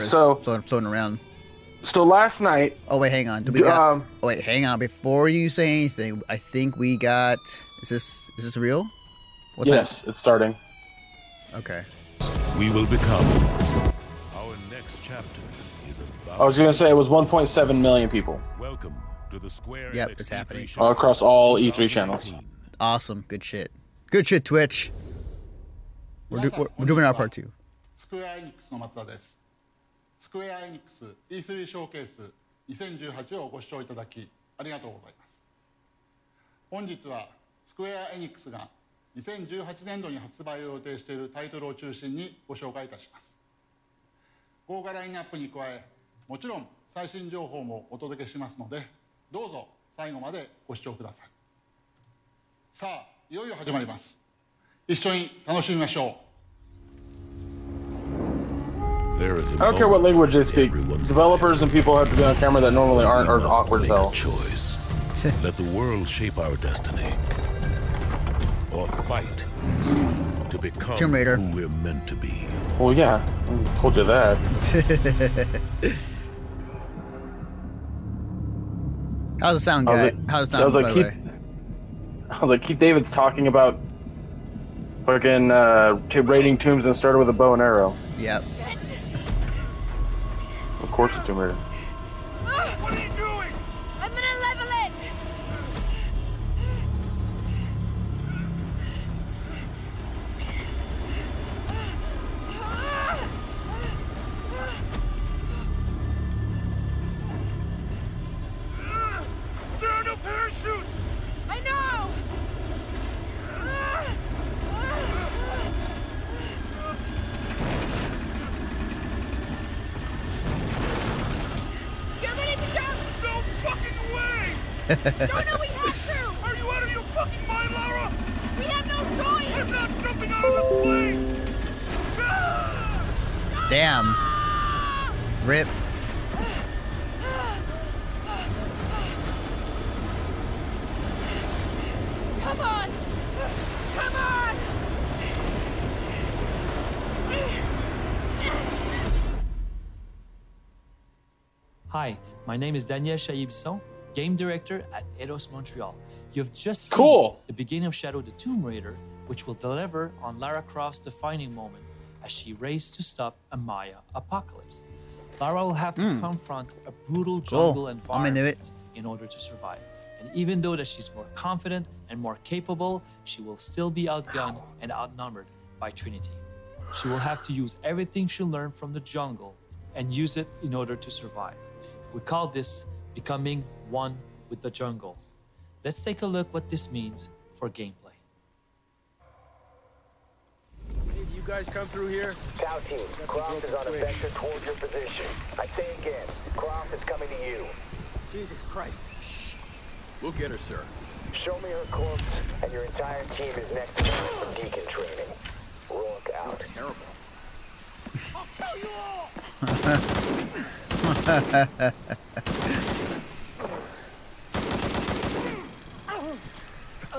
Some Here it numbers is. So, floating, floating around. so last night, Oh wait, hang on. Do we got? um, oh wait, hang on. Before you say anything, I think we got. Is this is this real? What time? yes, it's starting. Okay. We will become. Our next chapter is about. I was gonna say it was 1.7 million people Welcome to the Square. Yep, NXT it's happening. all across all E3 channels. Awesome. Good shit. Good shit, Twitch. We're, do, we're, we're doing our part two. スクエア・エニックス・ E3 ショーケース2018をご視聴いただきありがとうございます。本日はスクエア・エニックスが2018年度に発売を予定しているタイトルを中心にご紹介いたします。豪華ラインナップに加えもちろん最新情報もお届けしますのでどうぞ最後までご視聴ください。さあいよいよ始まります。一緒に楽しみましょう。There is a I don't care what language they speak. Developers and people have to be on camera that normally aren't We are awkward as make a choice. Let the world shape our destiny, or fight to become Tomb Raider. who we're meant to be. Well, yeah, I told you that. How's it sound, I was guy? like- How's it I was sound, like, by the keep- way? I was like, Keith David's talking about fucking uh, t- raiding tombs and started with a bow and arrow. Yep. Of course, it's Tomb Raider. Damn. Rip. Come on! Come on! Hi, my name is Daniel Chayer-Bisson, game director at Eidos Montreal. You've just seen Cool. the beginning of Shadow the Tomb Raider, which will deliver on Lara Croft's defining moment as she races to stop a Maya apocalypse. Lara will have to confront a brutal jungle Hmm. I'm into environment in order to survive. And even though that she's more confident and more capable, she will still be outgunned and outnumbered by Trinity. She will have to use everything she learned from the jungle and use it in order to survive. We call this becoming one with the jungle. Let's take a look what this means for gameplay. Did you guys come through here? South team, Croft is on a vector towards your position. I say again, Croft is coming to you. Jesus Christ. Shh. We'll get her, sir. Show me her corpse, and your entire team is next to her for deacon training. Rourke out. Terrible. I'll kill you all!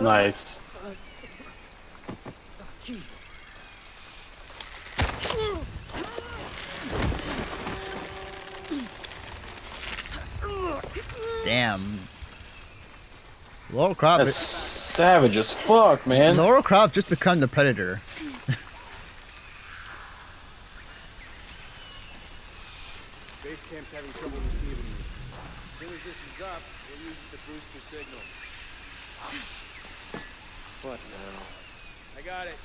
Nice. Damn. Laura Croft. That's savage as fuck, man. Laura Croft just become the predator. Base camp's having trouble receiving you. As soon as this is up, we'll use it to boost your signal. What now? I got it.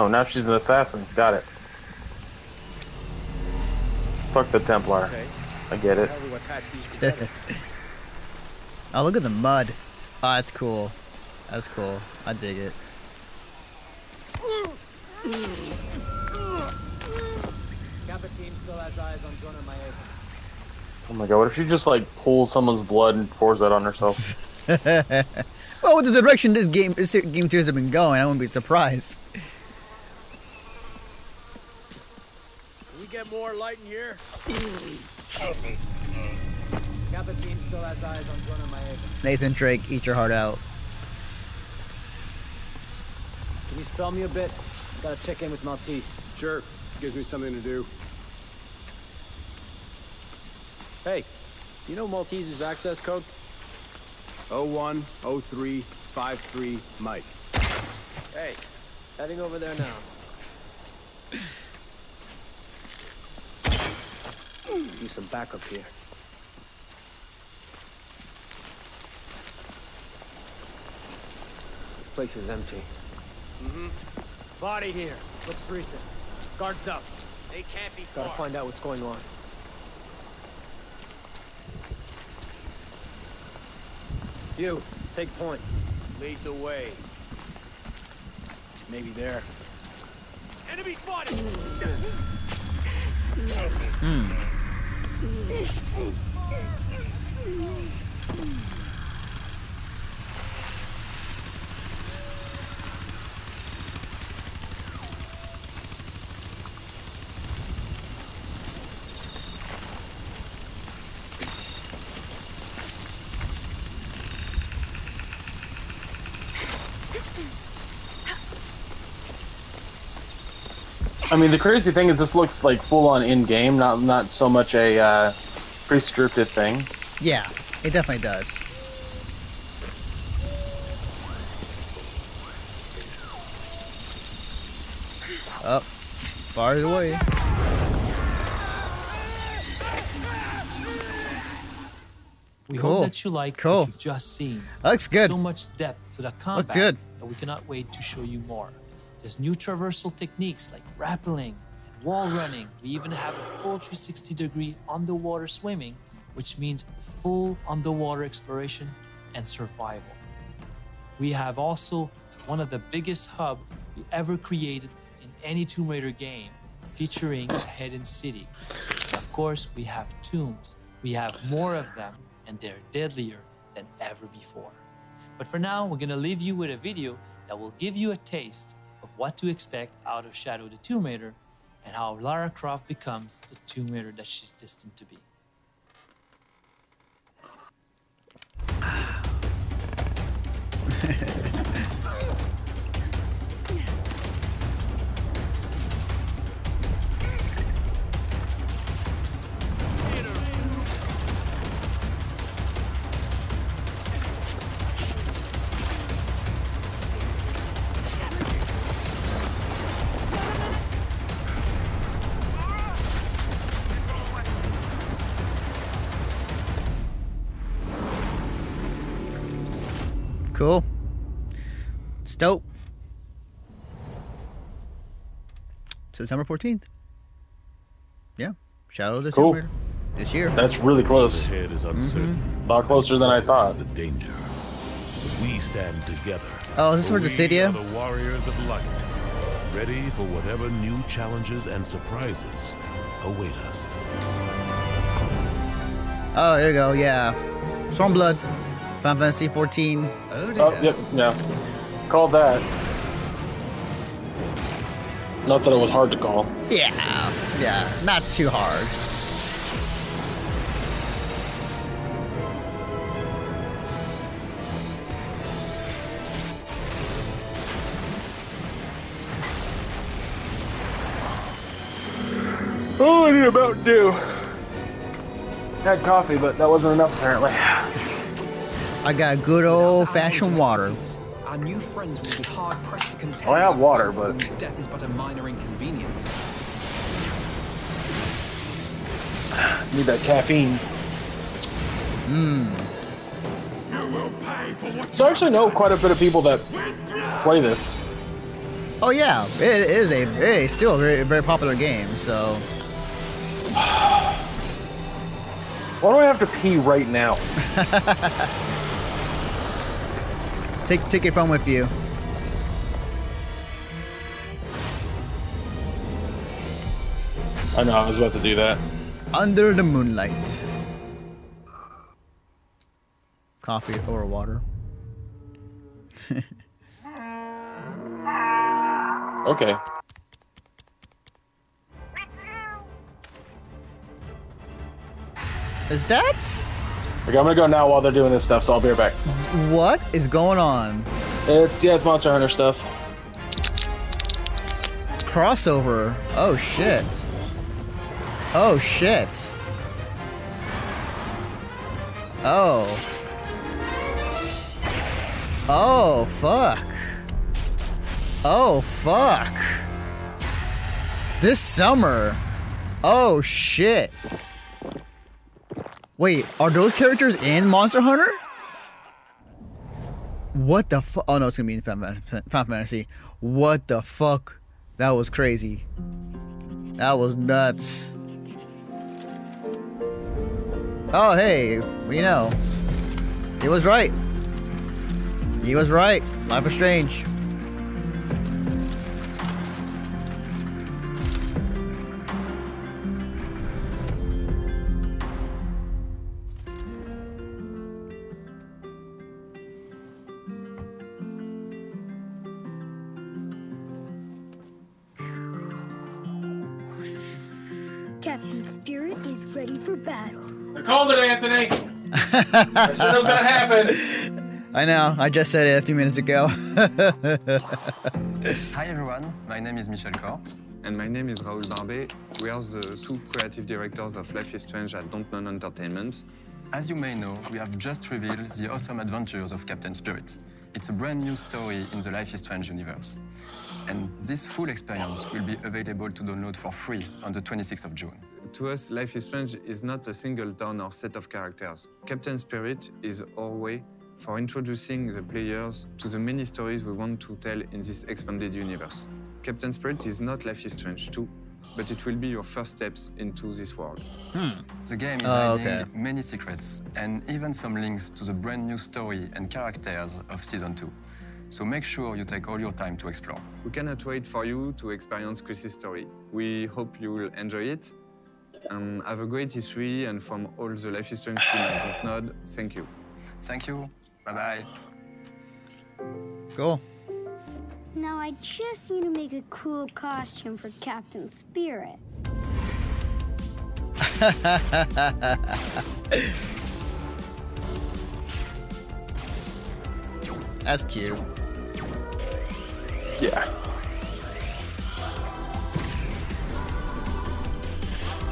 Oh, now she's an assassin. Got it. Fuck the Templar. Okay. I get it. How do we attach these together? Oh, look at the mud. Oh, that's cool. That's cool. I dig it. Kappa team still has eyes on Jonah Maiava. Oh my god, what if she just like pulls someone's blood and pours that on herself? Well, with the direction this game, this game series have been going, I wouldn't be surprised. Can we get more light in here? Kappa team still has eyes on Jonah Maiava. Nathan Drake, eat your heart out. Can you spell me a bit? Gotta check in with Maltese. Sure. Gives me something to do. Hey, do you know Maltese's access code? 010353 Mike. Hey, heading over there now. Use some backup here. This place is empty. Mm-hmm. Body here. Looks recent. Guards up. They can't be Gotta find out what's going on. You, take point. Lead the way. Maybe there. Enemy spotted! Mm-hmm. I mean, the crazy thing is this looks like full on in game, not not so much a uh, pre-scripted thing. Yeah, it definitely does. Up, far away. We Cool. hope that you like Cool. what you've just seen. Looks good. So much depth to the combat good. that we cannot wait to show you more. There's new traversal techniques like rappelling and wall running. We even have a full 360 degree underwater swimming, which means full underwater exploration and survival. We have also one of the biggest hub we ever created in any Tomb Raider game, featuring a hidden city. And of course, we have tombs. We have more of them, and they're deadlier than ever before. But for now, we're gonna leave you with a video that will give you a taste what to expect out of Shadow the Tomb Raider and how Lara Croft becomes the Tomb Raider that she's destined to be. Cool. It's dope. September 14th. Yeah. Shadow of the Cool. Tomb This year. That's really close. Ahead is uncertain. Mm-hmm. A lot closer than I thought. With danger. We stand together. Oh, is this for for we Dissidia? the warriors of light. Ready for whatever new challenges and surprises await us. Oh, there you go. Yeah. Stormblood. Final Fantasy 14. Oh, yep, yeah. Called that. Not that it was hard to call. Yeah. Yeah. Not too hard. Oh, I need a Mountain Had coffee, but that wasn't enough apparently. I got good old fashioned water. Our new friends will be hard pressed to contend. Well, I have water, but- death is but a minor inconvenience. Need that caffeine. Mmm. So I actually know quite a bit of people that play this. Oh yeah, it is a it is still a very very popular game. So Why do I have to pee right now? take take your phone with you. I know, I was about to do that. Under the moonlight. Coffee or water. Okay. Is that Okay, I'm gonna go now while they're doing this stuff, so I'll be right back. What is going on? It's yeah, it's Monster Hunter stuff. Crossover. Oh shit. Oh shit. Oh. Oh fuck. Oh fuck. This summer. Oh shit. Wait, are those characters in Monster Hunter? What the fuck? Oh no, it's gonna be in Final Fantasy. What the fuck? That was crazy. That was nuts. Oh hey, what do you know? He was right. He was right. Life is strange. I said gonna happen. I know. I just said it a few minutes ago. Hi everyone, my name is Michel Koch. And my name is Raoul Barbet. We are the two creative directors of Life is Strange at Dontnod Entertainment. As you may know, we have just revealed the awesome adventures of Captain Spirit. It's a brand new story in the Life is Strange universe. And this full experience will be available to download for free on the 26th of June. To us, Life is Strange is not a single town or set of characters. Captain Spirit is our way for introducing the players to the many stories we want to tell in this expanded universe. Captain Spirit is not Life is Strange 2, but it will be your first steps into this world. Hmm. The game is Oh, hiding okay. many secrets and even some links to the brand new story and characters of Season 2. So make sure you take all your time to explore. We cannot wait for you to experience Chris's story. We hope you will enjoy it. Um, have a great history, and from all the Life is Strange team at Dontnod, thank you. Thank you. Bye bye. cool. Now I just need to make a cool costume for Captain Spirit. That's cute. Yeah.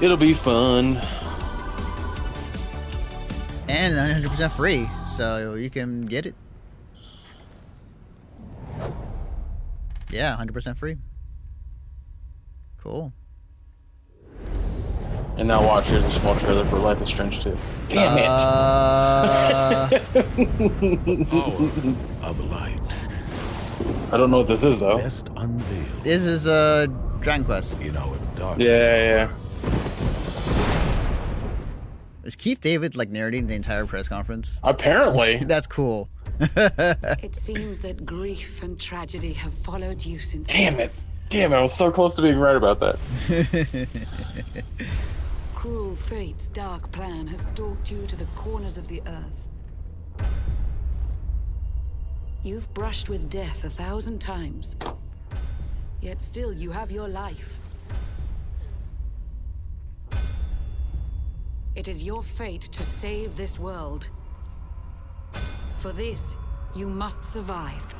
It'll be fun. And 100% free, so you can get it. Yeah, 100% free. Cool. And now watch, here's a small trailer for Life is Strange 2. Damn Uh, it! of light. I don't know what this is though. Best unveiled This is uh, Dragon Quest. in our darkest Yeah, yeah. Is Keith David like narrating the entire press conference? Apparently. That's cool. It seems that grief and tragedy have followed you since. Damn it. Damn it, I was so close to being right about that. Cruel fate's dark plan has stalked you to the corners of the earth. You've brushed with death a thousand times. Yet still you have your life. It is your fate to save this world. For this, you must survive.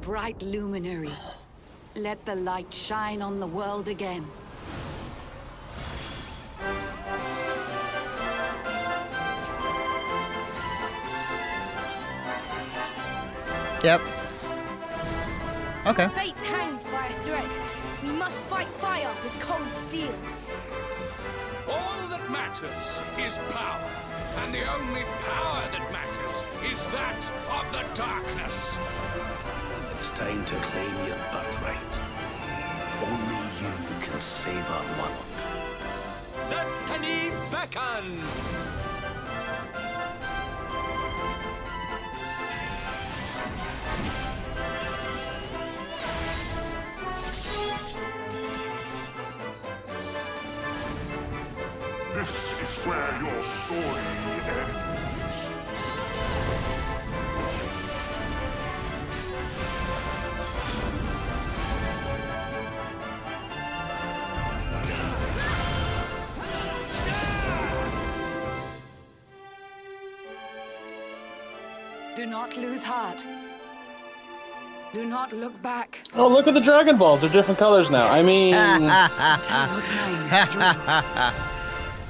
Bright luminary, let the light shine on the world again. Yep. Okay. Fate hangs must fight fire with cold steel. All that matters is power. And the only power that matters is that of the darkness. It's time to claim your birthright. Only you can save our world. Destiny beckons! Do not lose heart. Do not look back. Oh, look at the Dragon Balls. They're different colors now. I mean.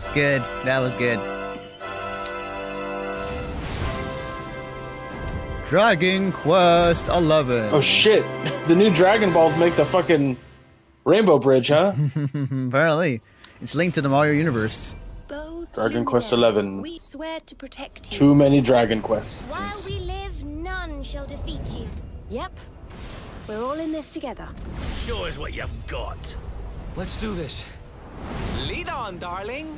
Good. That was good. Dragon Quest 11. oh shit. The new Dragon Balls make the fucking Rainbow Bridge, huh? Apparently, it's linked to the Mario universe. Dragon Quest 11. We swear to protect you. Too many Dragon Quests. While we live, none shall defeat you. Yep. We're all in this together. Show us what you've got. Let's do this. Lead on, darling.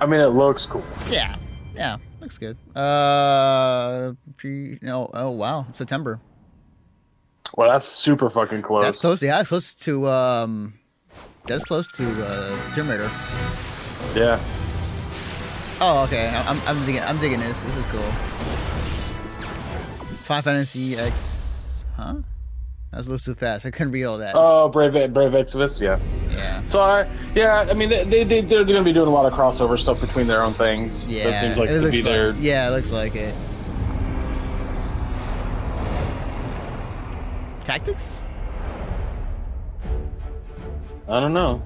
I mean, it looks cool. Yeah, yeah, looks good. Uh, pre, no, oh wow, September. Well, that's super fucking close. That's close. Yeah, that's close to um, that's close to uh, Tomb Raider. Yeah. Oh, okay. I'm I'm digging I'm digging this. This is cool. Final Fantasy X, huh? That was a little too fast. I couldn't read all that. Oh, Brave Brave Exvius, yeah. Yeah. So, I, yeah, I mean, they, they, they, they're going to be doing a lot of crossover stuff between their own things. Yeah, That seems like it to be looks their. like, yeah, it looks like it. Tactics? I don't know.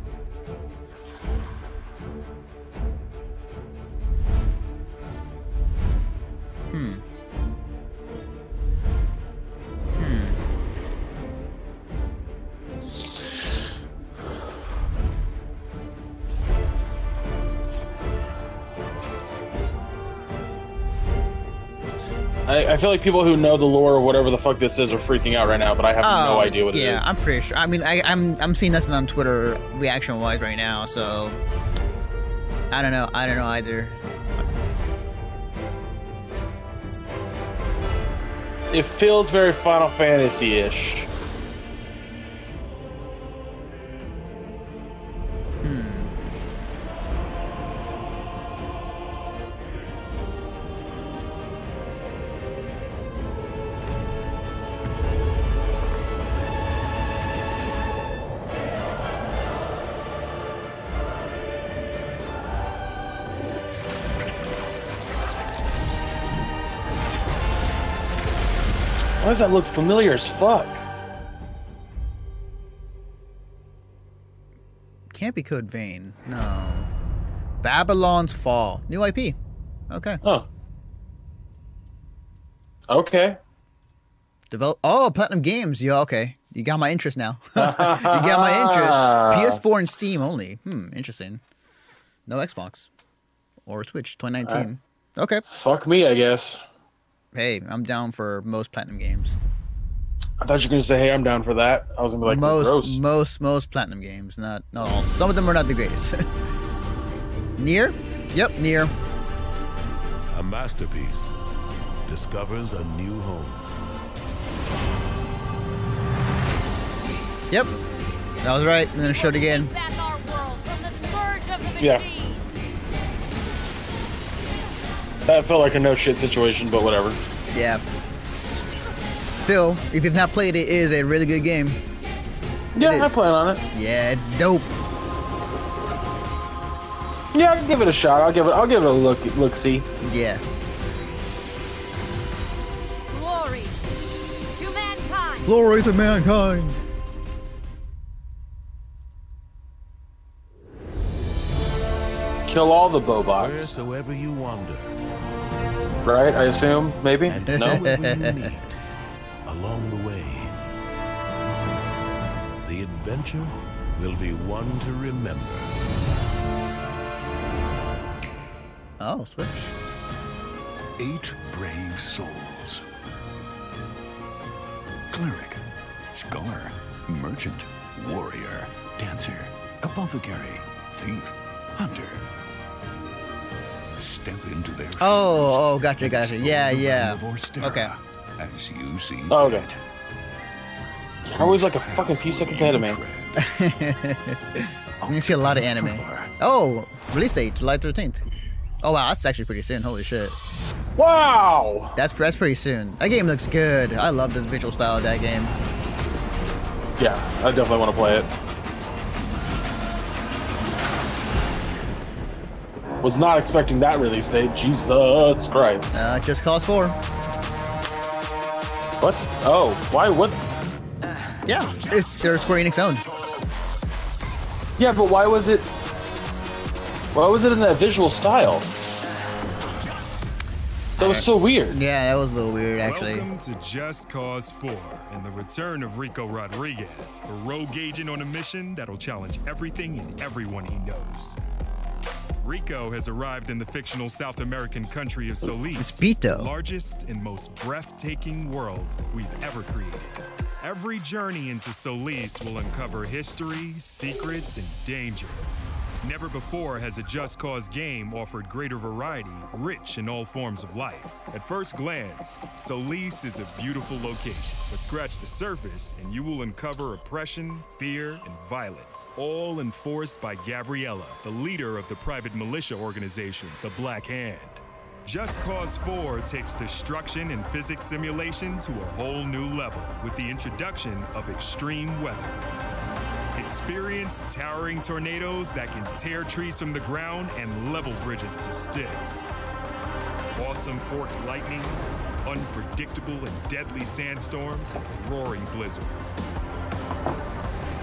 I, I feel like people who know the lore or whatever the fuck this is are freaking out right now, but I have no Oh, idea what it is. yeah, I'm pretty sure. I mean, I, I'm I'm seeing nothing on Twitter reaction wise right now, so I don't know. I don't know either. It feels very Final Fantasy ish. Does that look familiar as fuck? Can't be Code Vein. No. Babylon's Fall. New IP. Okay. Oh. Okay. Develop. Oh, Platinum Games. Yeah. Okay. You got my interest now. you got my interest. PS4 and Steam only. Hmm. Interesting. No Xbox or Switch. 2019. okay. Fuck me, I guess. Hey, I'm down for most Platinum games. I thought you were gonna say, "Hey, I'm down for that." I was gonna be like, most, "Gross." most, most Platinum games. Not, not all. Some of them are not the greatest. NieR? Yep, NieR. A masterpiece discovers a new home. Yep. That was right. And then it showed again. Back That felt like a no shit situation, but whatever. Yeah. Still, if you've not played it, it is a really good game. Yeah, I plan on it. Yeah, it's dope. Yeah, I can give it a shot. I'll give it. I'll give it a look. Look, see. Yes. Glory to mankind. Glory to mankind. Kill all the Bobots. Wheresoever you wander, Right? I assume. Maybe. and No. whoever meet along the way. The adventure will be one to remember. Oh, Switch. Eight brave souls. Cleric, scholar, merchant, warrior, dancer, apothecary, thief, hunter. Step into their Oh, oh, oh gotcha, gotcha. Yeah, yeah. realm of Orsterra Okay. As you see Oh, okay. I You're like a fucking few seconds ahead of me. You see a lot of anime. Oh, release date July 13th. Oh wow, that's actually pretty soon. Holy shit. Wow. That's that's pretty soon. That game looks good. I love this visual style of that game. Yeah, I definitely want to play it. Was not expecting that release date. Jesus Christ. Uh, Just Cause 4. What? Oh, why? What? Yeah, it's they're Square Enix owned. Yeah, but why was it? Why was it in that visual style? That was so weird. Yeah, that was a little weird actually. Welcome to Just Cause 4 and the return of Rico Rodriguez, a rogue agent on a mission that'll challenge everything and everyone he knows. Rico has arrived in the fictional South American country of Solis, the largest and most breathtaking world we've ever created. Every journey into Solis will uncover history, secrets, and danger. Never before has a Just Cause game offered greater variety, rich in all forms of life. At first glance, Solis is a beautiful location, but scratch the surface and you will uncover oppression, fear, and violence, all enforced by Gabriella, the leader of the private militia organization, the Black Hand. Just Cause 4 takes destruction and physics simulation to a whole new level with the introduction of extreme weather. Experience towering tornadoes that can tear trees from the ground and level bridges to sticks. Awesome forked lightning, unpredictable and deadly sandstorms, and roaring blizzards.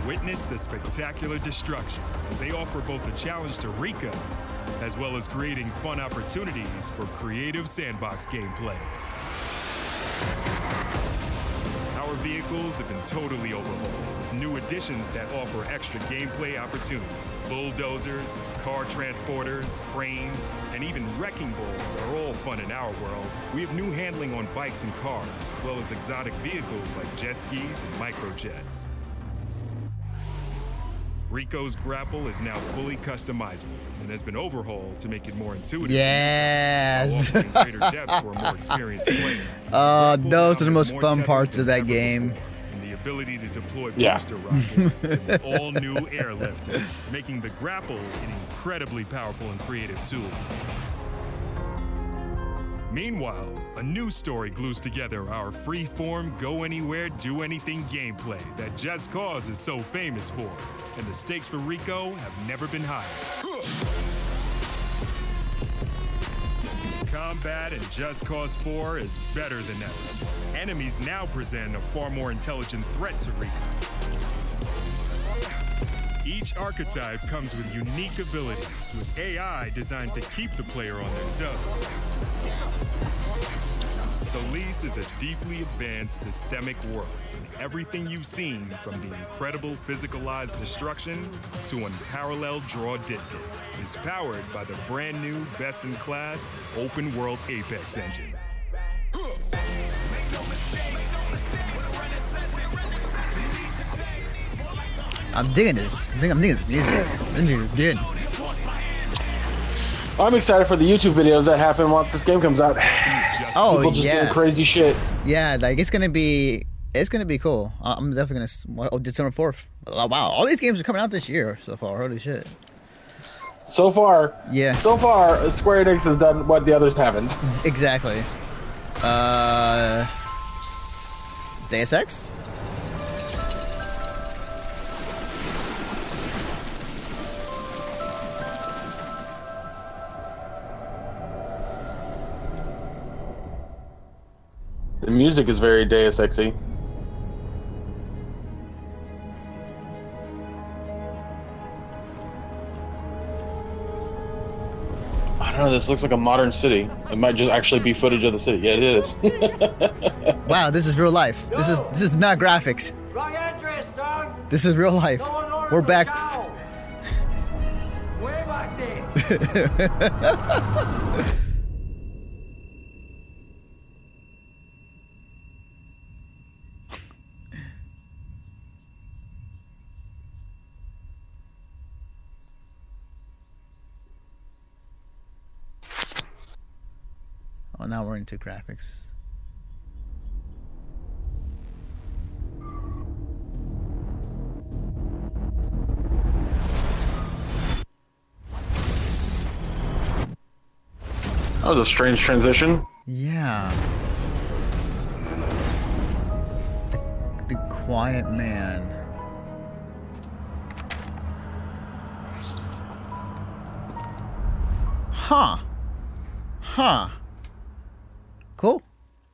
Witness the spectacular destruction as they offer both a challenge to Rico as well as creating fun opportunities for creative sandbox gameplay. Our vehicles have been totally overhauled with new additions that offer extra gameplay opportunities. Bulldozers, car transporters, cranes, and even wrecking balls are all fun in our world. We have new handling on bikes and cars, as well as exotic vehicles like jet skis and microjets. Rico's grapple is now fully customizable and has been overhauled to make it more intuitive. Yes. greater depth for a more experienced player. Uh, those are the most fun parts of that game. the ability to deploy Yeah. booster rockets and all new airlifters, making the grapple an incredibly powerful and creative tool. Meanwhile, a new story glues together our free-form, go anywhere, do anything gameplay that Just Cause is so famous for, and the stakes for Rico have never been higher. Combat in Just Cause 4 is better than ever. Enemies now present a far more intelligent threat to Rico. Each archetype comes with unique abilities, with AI designed to keep the player on their toes. Solis is a deeply advanced systemic world, and everything you've seen from the incredible physicalized destruction to unparalleled draw distance is powered by the brand new best-in-class open-world Apex engine. I'm digging this. I think I'm digging this music. This music is good. I'm excited for the YouTube videos that happen once this game comes out. Oh People just yes. doing crazy shit. Yeah, like it's gonna be, it's gonna be cool. I'm definitely gonna. Oh, December fourth. Oh, wow, all these games are coming out this year so far. Holy shit. So far, Yeah. So far, Square Enix has done what the others haven't. Exactly. Uh, Deus Ex. The music is very Deus Exy. I don't know. This looks like a modern city. It might just actually be footage of the city. Yeah, it is. Wow, this is real life. This is this is not graphics. Wrong address, dog. This is real life. We're back. Way back there. now we're into graphics. That was a strange transition. Yeah. The, the Quiet Man. Huh. Huh.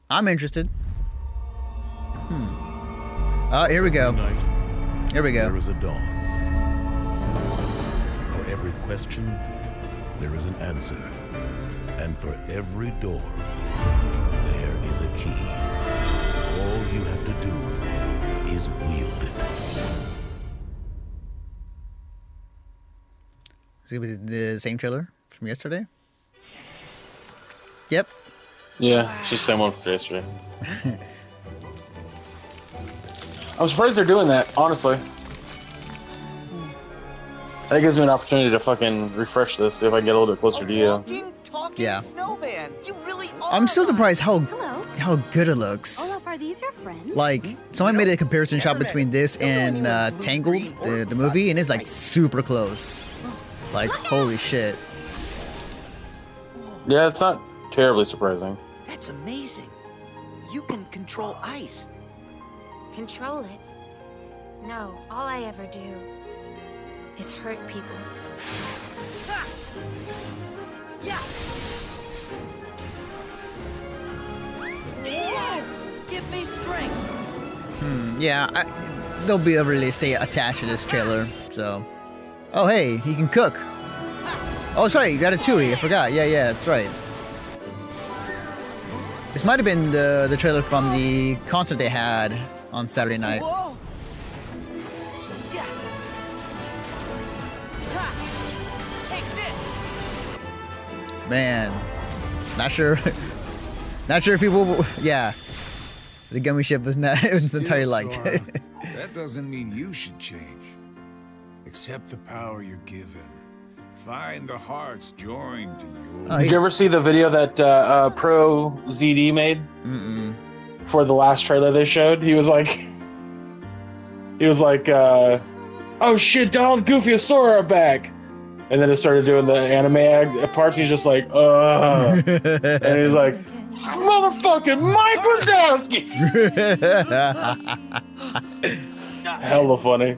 I'm interested. Hmm. Uh, here we go. Here we go. There is a dawn. For every question, there is an answer. And for every door, there is a key. All you have to do is wield it. Is it the same trailer from yesterday? Yep. Yeah, it's just the same one from yesterday. I'm surprised they're doing that, honestly. That gives me an opportunity to fucking refresh this if I get a little bit closer to you. Yeah. Snowman, you really I'm still surprised how how good it looks. Olaf, are these your friends? Like someone made a comparison shot between this and uh, Tangled, the, the movie, and it's like super close. Like holy shit. Yeah, it's not terribly surprising. That's amazing. You can control ice. Control it? No, all I ever do is hurt people. Yeah. Give me strength. Hmm. Yeah. I, there'll be a release date attached to this trailer. So. Oh hey, he can cook. Oh sorry, you got a Tui. I forgot. Yeah, yeah, that's right. This might have been the the trailer from the concert they had on Saturday night. Yeah. Ha. Man, not sure. not sure if people. Yeah, the Gummi ship was not. It was entirely liked. Sora, that doesn't mean you should change. Accept the power you're given. Find the hearts joined to your. Did you ever see the video that uh, uh, Pro ZD made Mm-mm. for the last trailer they showed? He was like, he was like, uh, "Oh shit, Donald, Goofy, and Sora are back," and then it started doing the anime ag- parts. He's just like, "Uh," and he's like, "Motherfucking Mike Wazowski!" Hella funny.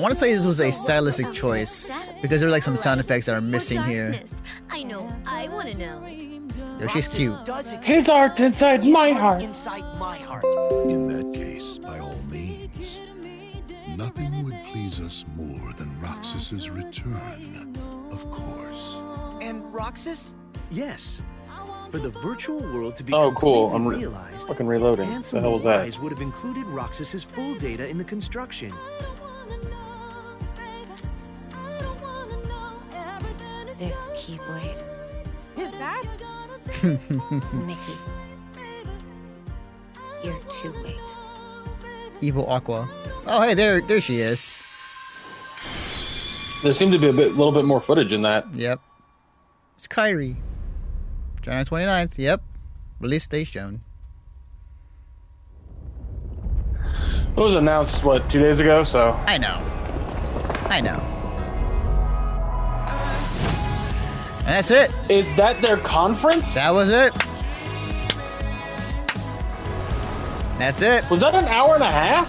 I want to say this was a stylistic choice because there are like some sound effects that are missing here. I know. I want to know. Yo, she's cute. His art inside my heart. Inside my heart. In that case, by all means, nothing would please us more than Roxas's return, of course. And Roxas? Yes. For the virtual world to be Oh, cool. I'm completely re- realized, fucking reloading. The Ansem hell was that? Would have included Roxas's full data in the construction. This Keyblade. Is that? Mickey. You're too late. Evil Aqua. Oh, hey, there, there she is. There seemed to be a bit, little bit more footage in that. Yep. It's Kairi. January 29th. Yep. Release date shown. It was announced what two days ago, so I know. I know. That's it. Is that their conference? That was it. That's it. Was that an hour and a half?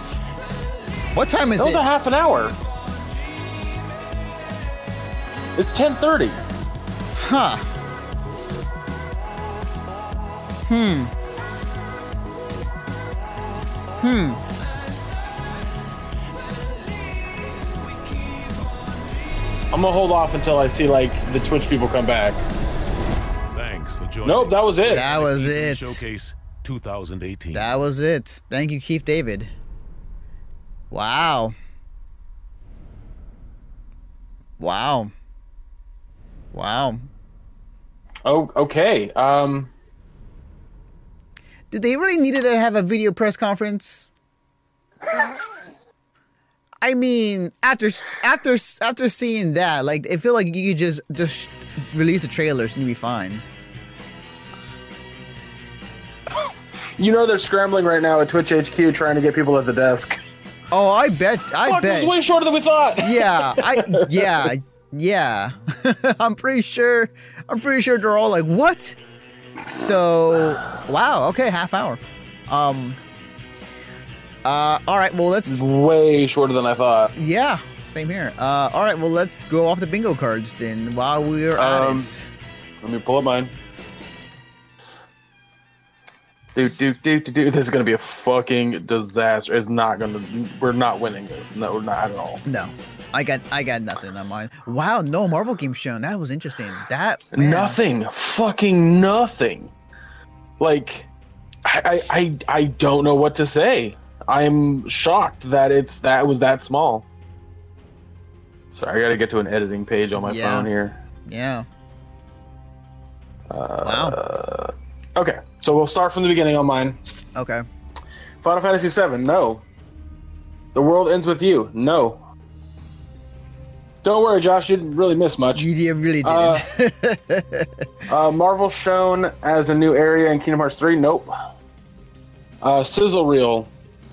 What time is that was it? a half an hour. It's ten thirty. Huh. Hmm. Hmm. I'm gonna hold off until I see like the Twitch people come back. Thanks for joining. Nope, that was it. That was it. Showcase 2018. That was it. Thank you, Keith David. Wow. Wow. Wow. Oh, okay. Um, Did they really needed to have a video press conference? I mean, after after after seeing that, like, I feel like you could just just release the trailers and you'd be fine. you know they're scrambling right now at Twitch HQ trying to get people at the desk. Oh, I bet. I Fuck, bet. This way shorter than we thought. yeah, I yeah, yeah. I'm pretty sure I'm pretty sure they're all like, "What? So, wow. Okay, half hour. Um. Uh. All right. Well, let's. Way shorter than I thought. Yeah. Same here. Uh. All right. Well, let's go off the bingo cards then. While we're at Um, it. Let me pull up mine. Dude, dude, dude, dude, dude, this is gonna be a fucking disaster. It's not gonna. We're not winning this. No, we're not at all. No. I got. I got nothing on mine. Wow. No Marvel game shown. That was interesting. That. Man. Nothing. Fucking nothing. Like, I, I, I, I don't know what to say. I'm shocked that it's that was that small. Sorry, I gotta get to an editing page on my Yeah. phone here. Yeah. Uh, Okay, so we'll start from the beginning on mine. Okay. Final Fantasy VII, no. The world ends with you, no. Don't worry, Josh, you didn't really miss much. You did- really Uh, didn't. uh, Marvel shown as a new area in Kingdom Hearts 3, nope. Uh, Sizzle Reel,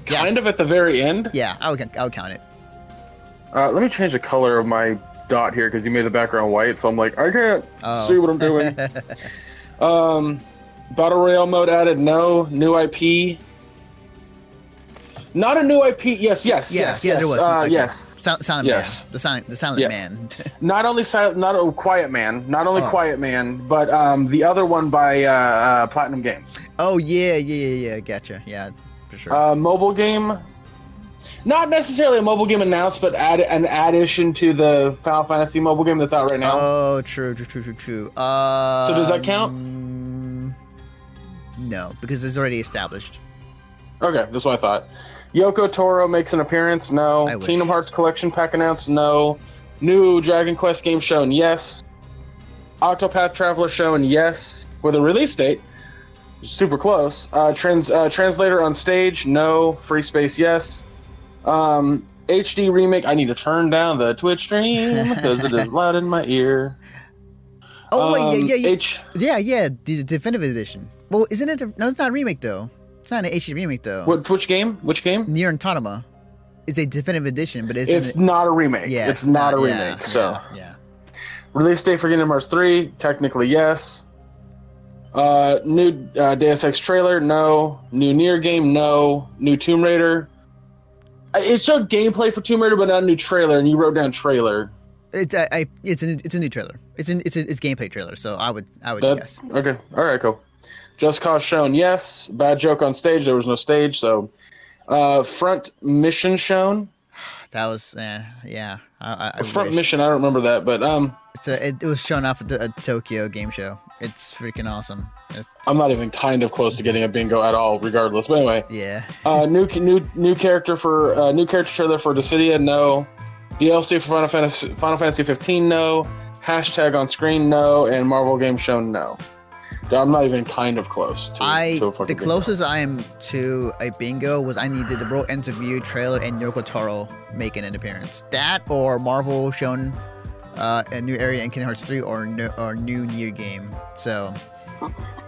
kind of at the very end. yeah. I would. I would count it. Uh, let me change the color of my dot here because you made the background white, so I'm like, I can't Oh. see what I'm doing. um, Battle Royale mode added, no. New IP. Not a new IP. Yes, yes, Yeah, yes. yeah, yes. there was. Uh, Okay. yes. Silent Yes. Man. The silent, the silent Yeah. man. Not only silent, not a Quiet Man, not only Oh. Quiet Man, but um, the other one by uh, uh, Platinum Games. oh yeah, yeah, yeah, yeah. Gotcha. Yeah, for sure. Uh, mobile game. Not necessarily a mobile game announced, but add an addition to the Final Fantasy mobile game that's out right now. Oh, true, true, true, true, true. Uh, so does that count? No, because it's already established. Okay, that's what I thought. Yoko Taro makes an appearance. No. Kingdom Hearts collection pack announced. No. New Dragon Quest game shown. Yes. Octopath Traveler shown. Yes. With a release date. Super close. Uh, trans uh, translator on stage. No. Free space. Yes. Um, HD remake. I need to turn down the Twitch stream because it is loud in my ear. Oh wait, Um, yeah, yeah, yeah, H- yeah, yeah. The definitive edition. Well, isn't it? A, no, it's not a remake though. It's not an HD remake though. What? Which game? Which game? NieR Automata. It's a definitive edition, but It's it? not a remake. Yeah, it's not, a yeah, remake. so. yeah. Release date for Kingdom Hearts 3, technically yes. Uh, new uh, Deus Ex trailer, no. New NieR game, no. New Tomb Raider. Uh, It showed gameplay for Tomb Raider, but not a new trailer, and you wrote down trailer. It's a, I, it's a, it's a new trailer. It's an, it's a, it's gameplay trailer. So I would, I would That- guess. Okay, all right, cool. Just Cause shown, yes. Bad joke on stage, there was no stage, so. Uh, front mission shown. That was, uh, yeah. I, I, Front wish. mission, I don't remember that, but um, It's a, it, it was shown off at the Tokyo Game Show. It's freaking awesome. It's, I'm not even kind of close to getting a bingo at all, regardless. But anyway, yeah. uh, new new new character for uh, new character trailer for Dissidia, no. DLC for Final Fantasy Final Fantasy 15, no. Hashtag on screen, no. And Marvel game shown, no. I'm not even kind of close. To, I to the bingo. closest I am to a bingo was I needed the World Ends with You trailer and Yoko Taro making an appearance. That or Marvel shown uh, a new area in Kingdom Hearts 3 or no, or new Nier game. So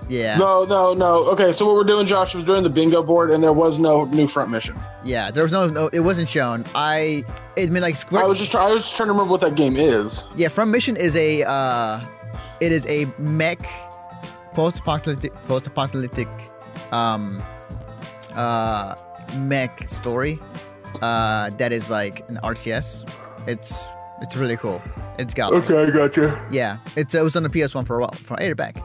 yeah, No, no, no. Okay, so what we're doing, Josh, was doing the bingo board, and there was no new front mission. yeah. There was no, no it wasn't shown. I it mean like Square. I was just try- I was just trying to remember what that game is. Yeah, Front Mission is a uh, it is a mech post-apocalyptic post-apocalyptic um uh mech story uh that is like an RTS. It's it's really cool. It's got Okay, I gotcha. yeah, it's it was on the PS1 for a while. For eight back.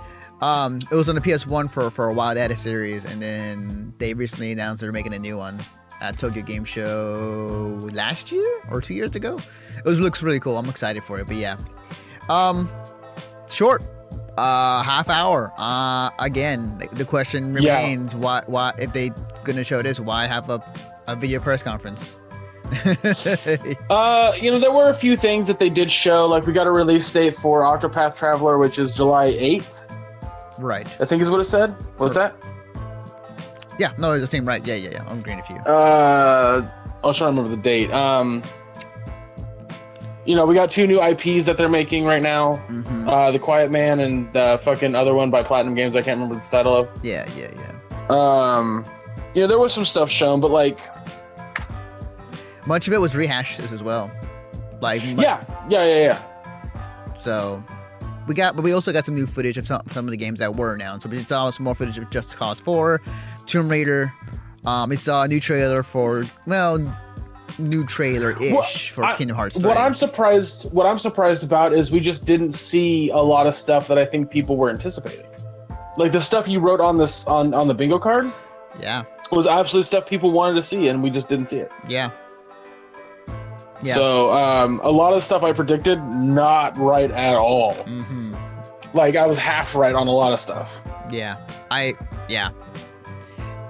Um, it was on the PS1 for for a while. They had a series, and then they recently announced they're making a new one at Tokyo Game Show last year or two years ago. It was looks really cool. I'm excited for it. But yeah, um, short, uh, half hour. Uh, again, the- question Yeah. remains: why why if they gonna show this? Why have a a video press conference? Uh, you know, there were a few things that they did show. Like we got a release date for Octopath Traveler, which is July 8th. Right. I think is what it said. What's that? Yeah, no, it's the same. Right? Yeah, yeah, yeah. I'm agreeing with you. Uh, I'll try to remember the date. Um, you know, we got two new IPs that they're making right now. Mm-hmm. Uh, the Quiet Man and the fucking other one by Platinum Games. I can't remember the title of. Yeah, yeah, yeah. Um, you know, there was some stuff shown, but like, Much of it was rehashes as well. Like yeah, yeah, yeah, yeah. So, we got, but we also got some new footage of some, some of the games that were announced. So we saw some more footage of Just Cause 4, Tomb Raider. Um, we saw a new trailer for well, new trailer ish Well, for I- Kingdom Hearts 3. What I'm surprised, what I'm surprised about is we just didn't see a lot of stuff that I think people were anticipating. Like the stuff you wrote on this on on the bingo card yeah, was absolute stuff people wanted to see, and we just didn't see it. yeah, yeah. So um, a lot of stuff I predicted, not right at all. hmm Like I was half right on a lot of stuff. Yeah, I yeah.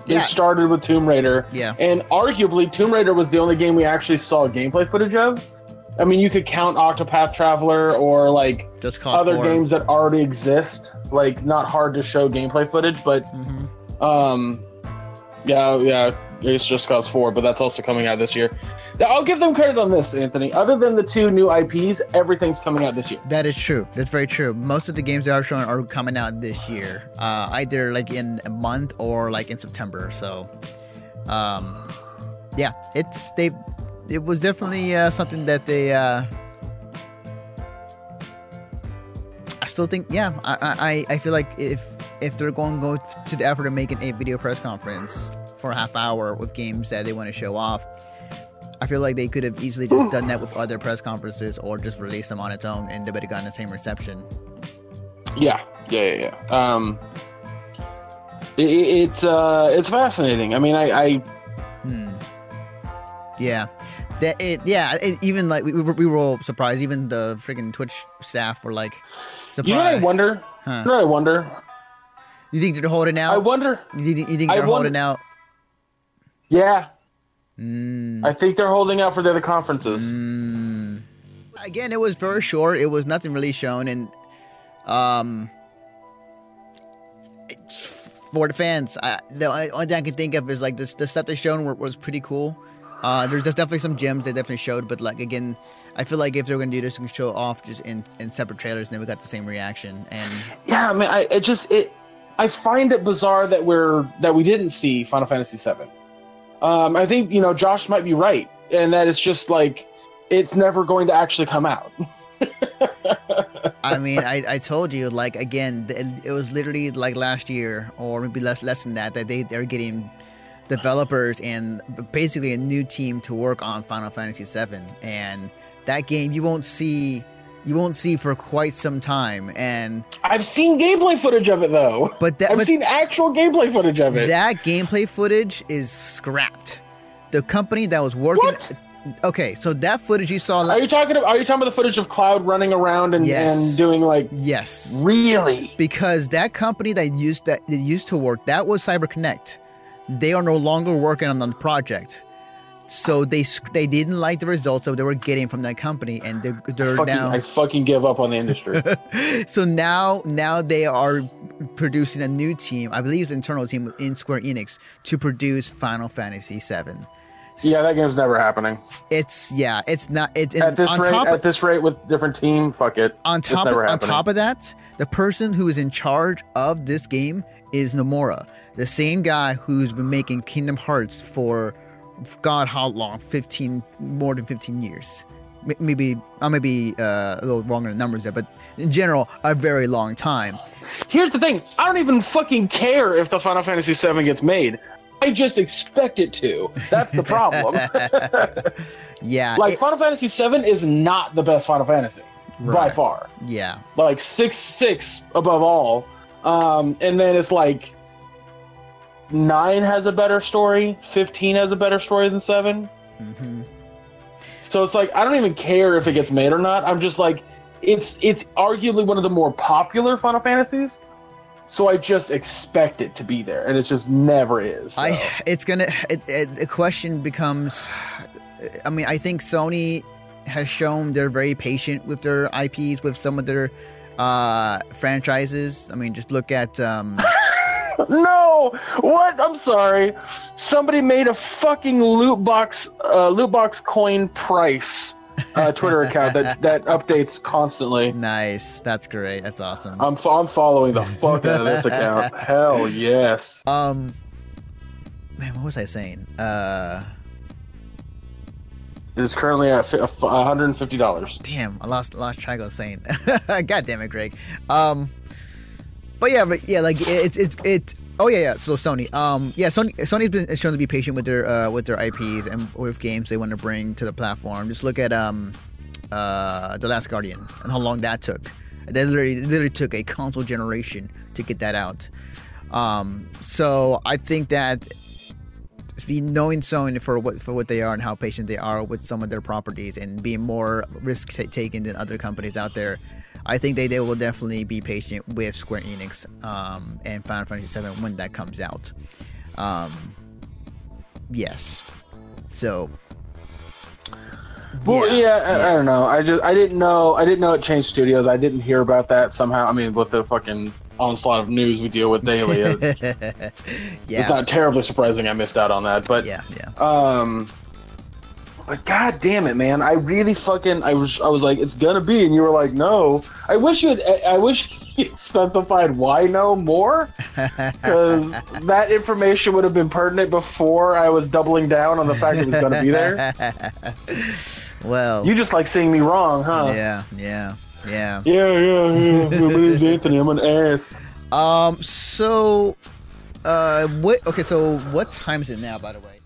They Yeah. started with Tomb Raider. Yeah. And arguably, Tomb Raider was the only game we actually saw gameplay footage of. I mean, you could count Octopath Traveler or like other 4. games that already exist. Like, not hard to show gameplay footage, but Mm-hmm. um, yeah, yeah, it's Just Cause 4, but that's also coming out this year. I'll give them credit on this, Anthony. Other than the two new IPs, everything's coming out this year. That is true. That's very true. Most of the games that are showing are coming out this year, uh, either like in a month or like in September. So, um, yeah, it's they. It was definitely uh, something that they. Uh, I still think, yeah, I, I, I feel like if if they're going to go to the effort of making a video press conference for a half hour with games that they want to show off, I feel like they could have easily just done that with other press conferences or just released them on its own and they would have gotten the same reception. Yeah, yeah, yeah, yeah. Um, it, it- it's uh, it's fascinating. I mean, I, I Hmm. Yeah. That it, yeah, it, even like we, we were- we were all surprised. Even the freaking Twitch staff were like surprised. you know I wonder. Huh. You know I wonder. You think they're holding out? I wonder. You think, you think they're wonder- holding out? Yeah, Mm, I think they're holding out for the other conferences. mm. Again, it was very short. It was nothing really shown, and um, it's for the fans, I, the only only thing I can think of is like this. The stuff they shown were, was pretty cool. Uh, there's, there's definitely some gems they definitely showed, but like again, I feel like if they're gonna do this, we can show off just in, in separate trailers, and then we got the same reaction. And Yeah, I mean, I it just it. I find it bizarre that we're that we didn't see Final Fantasy VII. Um, I think you know Josh might be right, and that it's just like it's never going to actually come out. I mean, I, I told you, like again, th- it was literally like last year, or maybe less less than that, that they they're getting developers and basically a new team to work on Final Fantasy VII, and that game you won't see you won't see for quite some time, and I've seen gameplay footage of it though. But that I've but seen actual gameplay footage of it. that gameplay footage is scrapped. The company that was working. Okay, so that footage you saw. Are you talking? About, are you talking about the footage of Cloud running around and, Yes. and doing like? Yes. Really? Because that company that used that, that used to work that was CyberConnect. They are no longer working on the project. So they they didn't like the results that they were getting from that company, and they're, they're Fucking, now. I fucking give up on the industry. so now now they are producing a new team. I believe it's an internal team in Square Enix to produce Final Fantasy VII. yeah, that game's never happening. It's yeah, it's not. It's At this on rate, top at this rate with different team, fuck it. on top of, on top of that, the person who is in charge of this game is Nomura, the same guy who's been making Kingdom Hearts for God how long? Fifteen, more than fifteen years. Maybe I may be uh, a little wrong in the numbers there, but in general, a very long time. Here's the thing: I don't even fucking care if the Final Fantasy VII gets made. I just expect it to. That's the problem. Yeah, like it- Final Fantasy VII is not the best Final Fantasy by far. yeah, Like six six above all, um, and then it's like nine has a better story, fifteen has a better story than 7 hmm So it's like I don't even care if it gets made or not. I'm just like it's it's arguably one of the more popular Final Fantasies. So I just expect it to be there, and it just never is. so. I it's gonna it, it, the question becomes I mean I think Sony has shown they're very patient with their IPs with some of their uh franchises I mean just look at um no, what? I'm sorry. Somebody made a fucking loot box, uh, loot box coin price uh, Twitter account that that updates constantly. nice that's great that's awesome I'm fo- I'm following the fuck out of this account. Hell yes. um man what was I saying uh It is currently at fi- one hundred and fifty dollars. Damn, I lost lost track of saying. God damn it, Greg. Um, but yeah, but yeah, like it's it's it. Oh yeah, yeah. So Sony, um, yeah, Sony Sony's been shown to be patient with their uh with their IPs and with games they want to bring to the platform. Just look at um, uh, the Last Guardian and how long that took. They literally literally took a console generation to get that out. Um, so I think that it's be knowing Sony for what for what they are and how patient they are with some of their properties and being more risk ta- taking than other companies out there. I think they, they will definitely be patient with Square Enix um, and Final Fantasy VII when that comes out. Um, yes. So. Well, yeah, I, I don't know. I just I didn't know I didn't know it changed studios. I didn't hear about that somehow. I mean, with the fucking onslaught of news we deal with daily, it- it's yeah. not terribly surprising I missed out on that. But yeah, yeah. Um, but god damn it, man! I really fucking I was I was like it's gonna be, and you were like no. I wish you had, I wish you specified why no more, because that information would have been pertinent before I was doubling down on the fact it was gonna be there. well, You just like seeing me wrong, huh? Yeah, yeah, yeah. Yeah, yeah, yeah. My name's Anthony. I'm an ass. Um. So, uh, what? Okay. So, what time is it now? By the way.